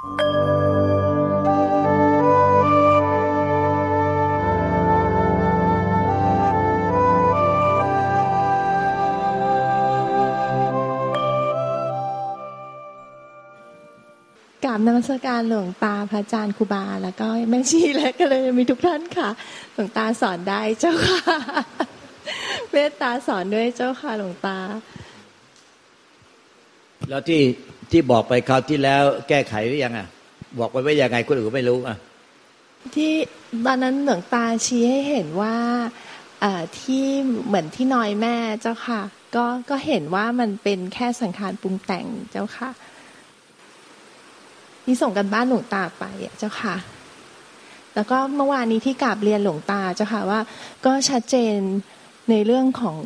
กราบนมัสการหลวงตาพระอาจารย์ครูบา แล้วก็แม่ชีและก็เลยมีทุกท่านค่ะ หลวงตาสอนได้เจ้าค่ะเมตตาสอนด้วยเจ้าค่ะหลวงตา แล้วที่ ที่บอกไปคราวที่แล้ว แก้ไขหรือยังอะ บอกไปไว่ายังไงคนอื่นไม่รู้อะที่ตอนนั้นหลวงตาชี้ให้เห็นว่าเอ่อที่เหมือนที่น้อยแม่เจ้าค่ะ ก็ก็เห็นว่ามันเป็นแค่สังขารปรุงแต่งเจ้าค่ะที่ส่งกันบ้านหลวงตาไปเจ้าค่ะ แล้วก็เมื่อวานนี้ที่กราบเรียนหลวงตาเจ้าค่ะว่า ก็ชัดเจน ในเรื่องของ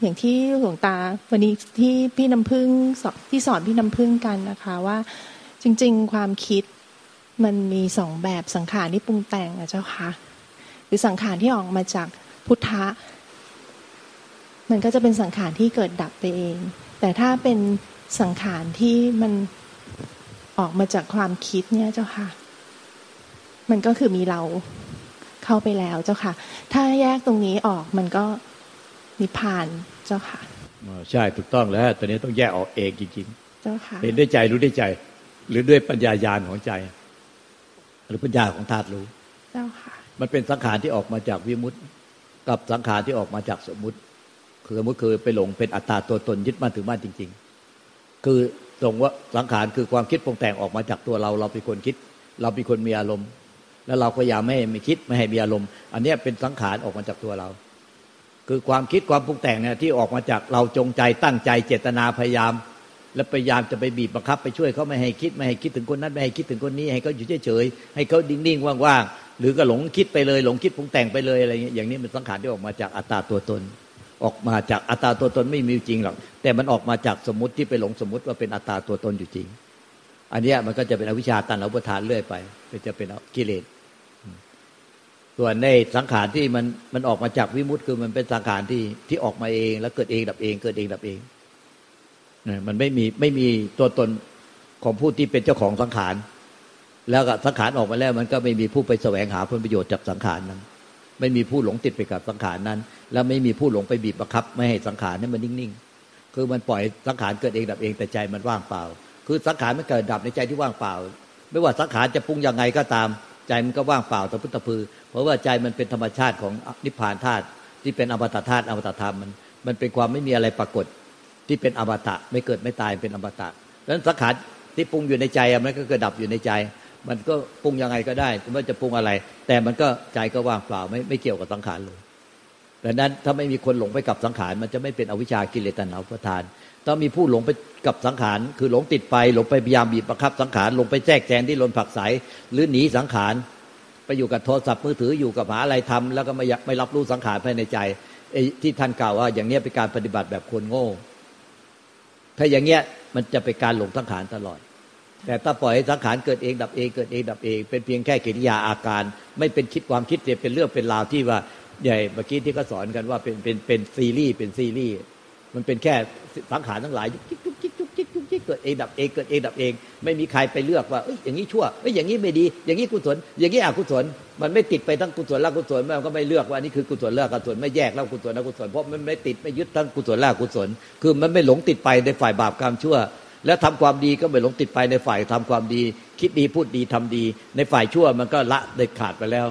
อย่างที่หลวงตา วันนี้ที่พี่น้ำพึ่งสอนที่สอนพี่น้ำพึ่งกันนะคะ ว่า จริง ๆ ความคิดมันมีสองแบบสังขารที่ปรุงแต่งอะเจ้าค่ะหรือสังขารที่ออกมาจากพุทธะ มันก็จะเป็นสังขารที่เกิดดับไปเอง แต่ถ้าเป็นสังขารที่มันออกมาจากความคิดเนี่ยเจ้าค่ะ มันก็คือมีเราเข้าไปแล้วเจ้าค่ะ ถ้าแยกตรงนี้ออกมันก็ นิพพานเจ้าค่ะอ๋อใช่ถูกต้องแล้วตอนนี้ต้องแยกออกเองจริงเจ้าค่ะๆเห็นด้วยใจรู้ด้วยใจ หรือด้วยปัญญายาณของใจ หรือปัญญาของธาตุรู้เจ้าค่ะ มันเป็นสังขารที่ออกมาจากวิมุตติ กับสังขารที่ออกมาจากสมมุติคือสมมติคือไปหลงเป็นอัตตาตัวตนยึดมั่นถือมั่นจริง ๆ คือตรงว่าสังขารคือความคิดปรุงแต่งออกมาจากตัวเรา เราเป็นคนคิด เราเป็นคนมีอารมณ์ แล้วเราก็พยายามไม่ให้ไม่คิดไม่ให้มีอารมณ์ อันเนี้ยเป็นสังขารออกมาจากตัวเรา คือความคิดความปรุงแต่งเนี่ยที่ออกมาจากเราจงใจตั้งใจเจตนาพยายาม และพยายามจะไปบีบบังคับไปช่วยเขาไม่ให้คิดไม่ให้คิดถึงคนนั้นไม่ให้คิดถึงคนนี้ให้เขาอยู่เฉยๆให้เขานิ่งๆว่างๆหรือก็หลงคิดไปเลยหลงคิดปรุงแต่งไปเลยอะไรเงี้ยอย่างนี้มันสังขารที่ออกมาจากอัตตาตัวตน ออกมาจากอัตตาตัวตนไม่มีจริงหรอกแต่มันออกมาจากสมมติที่ไปหลงสมมติว่าเป็นอัตตาตัวตนอยู่จริง อันนี้มันก็จะเป็นอวิชชาตันอุปทานเรื่อยไปก็จะเป็นกิเลส ส่วนในสังขารที่มันมันออกมาจากวิมุตติคือมันเป็นสังขารที่ที่ออกมาเอง แล้วเกิดเองดับเอง เกิดเองดับเองมันไม่มีไม่มีตัวตนของผู้ที่เป็นเจ้าของสังขาร แล้วก็สังขารออกมาแล้ว มันก็ไม่มีผู้ไปแสวงหาผลประโยชน์จากสังขารนั้น ไม่มีผู้หลงติดไปกับสังขารนั้น แล้วไม่มีผู้หลงไปบีบบังคับ ไม่ให้สังขารนั้นมันนิ่งๆ คือมันปล่อยสังขารเกิดเองดับเองแต่ใจมันว่างเปล่า คือสังขารมันเกิดดับในใจที่ว่างเปล่า ไม่ว่าสังขารจะปรุงยังไงก็ตาม ใจมันก็ว่างเปล่าตะพุตตะพือ เพราะว่าใจมันเป็นธรรมชาติของนิพพานธาตุที่เป็นอมตะธาตุอมตะธรรมมันมันเป็นความไม่มีอะไรปรากฏที่เป็นอมตะไม่เกิดไม่ตายเป็นอมตะดังนั้นสังขารที่ปรุงอยู่ในใจมันก็เกิดดับอยู่ในใจ มันก็ปรุงยังไงก็ได้ไม่ว่าจะปรุงอะไร แต่มันก็ใจก็ว่างเปล่าไม่ไม่เกี่ยวกับสังขารเลย ดังนั้นถ้าไม่มีคนหลงไปกับสังขารมันจะไม่เป็นอวิชากิเลสตัณหาอุปทาน ต้องมีผู้หลงไปกับสังขารคือหลงติดไปหลงไปพยายามบีบบังคับสังขารหลงไปแทรกแซงที่ลนผักใสหรือหนีสังขารไปอยู่กับโทรศัพท์มือถืออยู่กับหาอะไรทำแล้วก็ไม่อยากไม่รับรู้สังขารภายในใจไอ้ที่ท่านกล่าวว่า อย่างเนี้ยเป็นการปฏิบัติแบบคนโง่ ถ้าอย่างเงี้ยมันจะเป็นการหลงสังขารตลอด แต่ถ้าปล่อยให้สังขารเกิดเองดับเองเกิดเองดับเอง เป็นเพียงแค่กิริยาอาการ ไม่เป็นคิดความคิดเป็นเรื่องเป็นราวที่ว่า ใหญ่เมื่อกี้ที่เขาสอนกันว่าเป็นเป็นเป็นซีรีส์เป็นซีรีส์มันเป็นแค่สังขารทั้งหลายยุกจิกยุกจิกยุกจิกยุกจิกเกิดเองดับเองเกิดเองดับเอง ไม่มีใครไปเลือกว่าเอ้ยอย่างนี้ชั่วเอ้ยอย่างนี้ไม่ดี อย่างนี้กุศล อย่างนี้อกุศล มันไม่ติดไปทั้งกุศลและกุศลมันก็ไม่เลือกว่านี่คือกุศลและกุศลไม่แยกแล้วกุศลและกุศลเพราะมันไม่ติดไม่ยึดทั้งกุศลและกุศล คือมันไม่หลงติดไปในฝ่ายบาปกรรมชั่ว แล้วทำความดีก็ไม่หลงติดไปในฝ่ายทำความดี คิดดีพูดดีทำดี ในฝ่ายชั่วมันก็ละเด็ดขาดไปแล้ว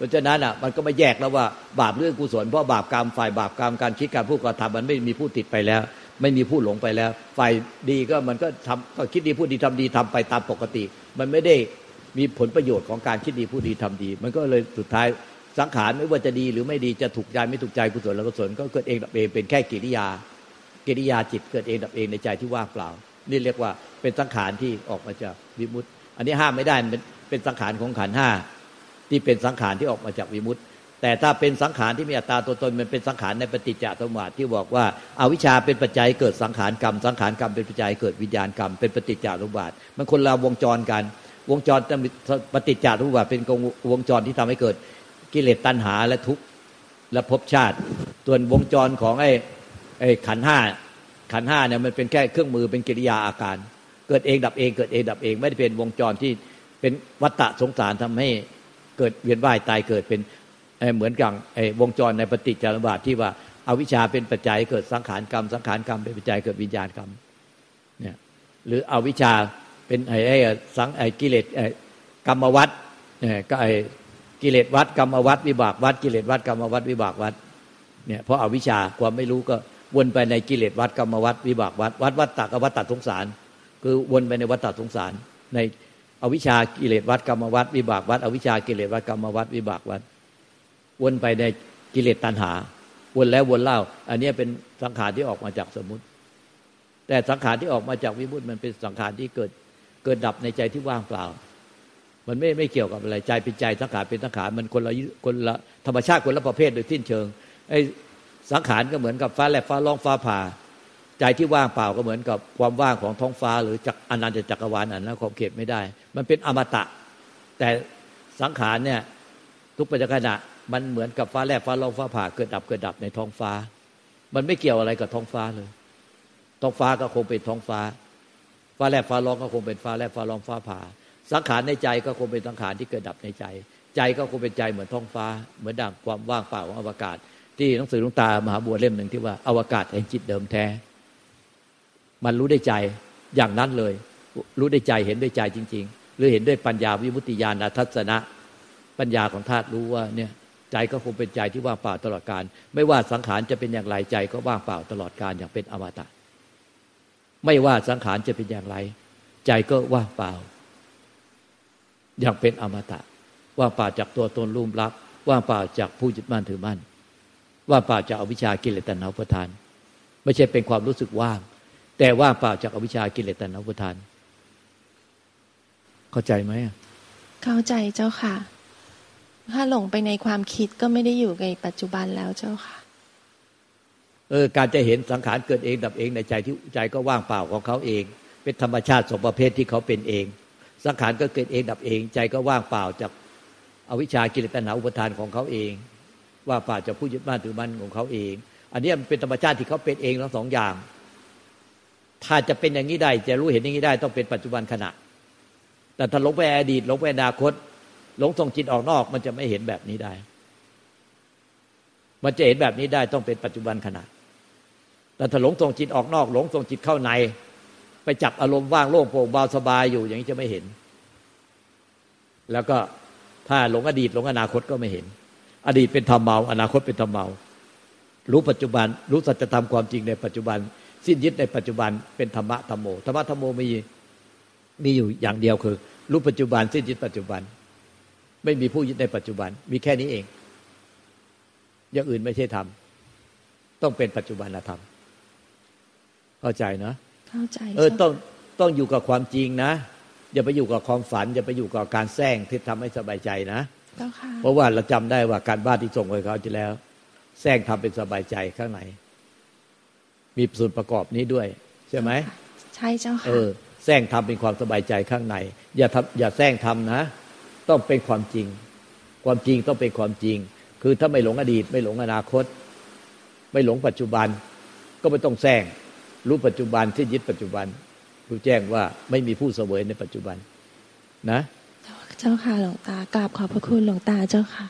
เพราะฉะนั้นอะมันก็ไม่แยกแล้วว่าบาปเรื่องกุศลเพราะบาปกรรมฝ่ายบาปกรรมการคิดการพูดการทำมันไม่มีผู้ติดไปแล้ว ไม่มีผู้หลงไปแล้ว ฝ่ายดีก็มันก็ทำก็คิดดีพูดดีทำดีทำไปตามปกติ มันไม่ได้มีผลประโยชน์ของการคิดดีพูดดีทำดี มันก็เลยสุดท้ายสังขารไม่ว่าจะดีหรือไม่ดีจะถูกใจไม่ถูกใจกุศลและกุศลก็เกิดเองดับเองเป็นแค่กิริยา กิริยาจิตเกิดเองดับเองในใจที่ว่างเปล่า นี่เรียกว่าเป็นสังขารที่ออกมาจากวิมุตติอันนี้ห้ามไม่ได้เป็นเป็นสังขารของขันห้า ที่เป็นสังขารที่ออกมาจากวิมุตติ แต่ถ้าเป็นสังขารที่มีอัตตาตัวตนมันเป็นสังขารในปฏิจจสมุปบาที่บอกว่าอาวิชชาเป็นปัจจัยเกิดสังขารกรรม สังขารกรรมเป็นปัจจัยเกิดวิญญาณกรรมเป็นปฏิจจสมุปบามันคนละวงจรกัน วงจรปฏิจจสมุปบาเป็นวงจรที่ทำให้เกิดกิเลสตัณหาและทุกข์และภพชาติส่วนวงจรของไอ้ไอ้ขันห้าขันห้าเนี่ยมันเป็นแค่เครื่องมือเป็นกิริยาอาการ เกิดเองดับเองเกิดเองดับเอง ไม่ได้เป็นวงจรที่เป็นวัฏฏะสงสารทำให้ เกิดเวียนว่ายตายเกิดเป็นเหมือนกับวงจรในปฏิจจารบาทที่ว่าอาวิชชาเป็นปัจจัยเกิดสังขารกรรม สังขารกรรมเป็นปัจจัยเกิดวิญญาณกรรมเนี่ยหรืออวิชชาเป็นไอ้ไอ้สังไอ้กิเลสไอ้กรรมวัดเนี่ยก็ไอ้กิเลสวัดกรรมวัดวิบากวัดกิเลสวัดกรรมวัดวิบากวัดเนี่ยเพราะอาวิชชาความไม่รู้ก็วนไปในกิเลสวัดกรรมวัดวิบากวัดวัดวัดตักวัดตัดสงสาร คือวนไปในวัดตัดสงสารใน อวิชากิเลสวัดกรรมวัดวิบากวัดอวิชากิเลสวัดกรรมวัดวิบากวัดวนไปในกิเลสตัณหา วนแล้ววนเล่า อันนี้เป็นสังขารที่ออกมาจากสมมุติ แต่สังขารที่ออกมาจากวิมุติมันเป็นสังขารที่เกิดเกิดดับในใจที่ว่างเปล่า มันไม่ไม่เกี่ยวกับอะไรใจเป็นใจสังขารเป็นสังขารมันคนละคนละธรรมชาติคนละประเภทโดยสิ้นเชิงไอ้สังขารก็เหมือนกับฟ้าแลบฟ้าร้องฟ้าผ่า ใจที่ว่างเปล่าก็เหมือนกับความว่างของท้องฟ้า หรือจักอนันตจักรวาลอันนั้นขอบเขตไม่ได้ มันเป็นอมตะ แต่สังขารเนี่ยทุกปัจจุบันมันเหมือนกับฟ้าแลบฟ้าร้องฟ้าผ่าเกิดดับเกิดดับในท้องฟ้า มันไม่เกี่ยวอะไรกับท้องฟ้าเลย ท้องฟ้าก็คงเป็นท้องฟ้า ฟ้าแลบฟ้าร้องก็คงเป็นฟ้าแลบฟ้าร้องฟ้าผ่า สังขารในใจก็คงเป็นสังขารที่เกิดดับในใจ ใจก็คงเป็นใจเหมือนท้องฟ้า เหมือนดังความว่างเปล่าของอวกาศ ที่หนังสือลุงตามหาบัวเล่มหนึ่งที่ว่าอวกาศแห่งจิตเดิมแท้ มันรู้ได้ใจอย่างนั้นเลย รู้ได้ใจเห็นด้วยใจจริง ๆ หรือเห็นด้วยปัญญาวิมุตติญาณทัศนะ ปัญญาของธาตุรู้ว่าเนี่ยใจก็คงเป็นใจที่ว่างเปล่าตลอดการไม่ว่าสังขารจะเป็นอย่างไรใจก็ว่างเปล่าตลอดการอย่างเป็นอมตะ ไม่ว่าสังขารจะเป็นอย่างไร ใจก็ว่างเปล่า อย่างเป็นอมตะ ว่างเปล่าจากตัวตนรูมรัก ว่างเปล่าจากผู้ยึดมั่นถือมั่น ว่างเปล่าจากอวิชากิเลสตัณหาประทาน ไม่ใช่เป็นความรู้สึกว่าง แต่ว่างเปล่าจากอวิชากิเลสตัณหาประทาน เข้าใจไหมเข้าใจเจ้าค่ะ ถ้าหลงไปในความคิดก็ไม่ได้อยู่ในปัจจุบันแล้วเจ้าค่ะ เออ การจะเห็นสังขารเกิดเองดับเองในใจที่ใจก็ว่างเปล่าของเขาเอง เป็นธรรมชาติสมประเภทที่เขาเป็นเอง สังขารก็เกิดเองดับเอง ใจก็ว่างเปล่าจากอวิชากิเลสตัณหาอุปทานของเขาเอง ว่าป่าจะผู้ยึดมั่นถือมั่นของเขาเอง อันนี้มันเป็นธรรมชาติที่เขาเป็นเองทั้งสองอย่าง ถ้าจะเป็นอย่างนี้ได้ จะรู้เห็นอย่างนี้ได้ต้องเป็นปัจจุบันขณะ แต่ถ้าหลงไปอดีตหลงไปอนาคต หลงส่งจิตออกนอก มันจะไม่เห็นแบบนี้ได้ มันจะเห็นแบบนี้ได้ต้องเป็นปัจจุบันขณะ แต่ถ้าหลงส่งจิตออกนอก หลงส่งจิตเข้าใน ไปจับอารมณ์ว่างโล่งโปร่งเบาสบายอยู่ อย่างนี้จะไม่เห็น แล้วก็ถ้าหลงอดีตหลงอนาคตก็ไม่เห็น อดีตเป็นธรรมเมา อนาคตเป็นธรรมเมา รู้ปัจจุบัน รู้สัจธรรมความจริงในปัจจุบัน สิ้นยึดในปัจจุบันเป็นธรรมะธรรมโมธรรมะธรรมโมมีมีอยู่อย่างเดียวคือ รู้ปัจจุบันสิ้นยึดปัจจุบัน ไม่มีผู้ยึดในปัจจุบัน มีแค่นี้เอง อย่างอื่นไม่ใช่ธรรมต้องเป็นปัจจุบันธรรมเข้าใจเนาะเข้าใจเออต้องต้องอยู่กับความจริงนะ อย่าไปอยู่กับความฝัน อย่าไปอยู่กับการแซงที่ทำให้สบายใจนะเพราะว่าเราจำได้ว่าการบ้านที่ส่งไปเขาจะแล้วแซงทำเป็นสบายใจข้างใน มีส่วนประกอบนี้ด้วย ใช่ไหมใช่เจ้าค่ะเออแซงทำเป็นความสบายใจข้างใน อย่าทำอย่าแซงทำนะ ต้องเป็นความจริง ความจริงต้องเป็นความจริง คือถ้าไม่หลงอดีต ไม่หลงอนาคต ไม่หลงปัจจุบัน ก็ไม่ต้องแซงรู้ปัจจุบันที่ยึดปัจจุบันรู้แจ้งว่าไม่มีผู้เสวยในปัจจุบัน นะ เจ้าค่ะหลวงตากราบขอบพระคุณหลวงตาเจ้าค่ะ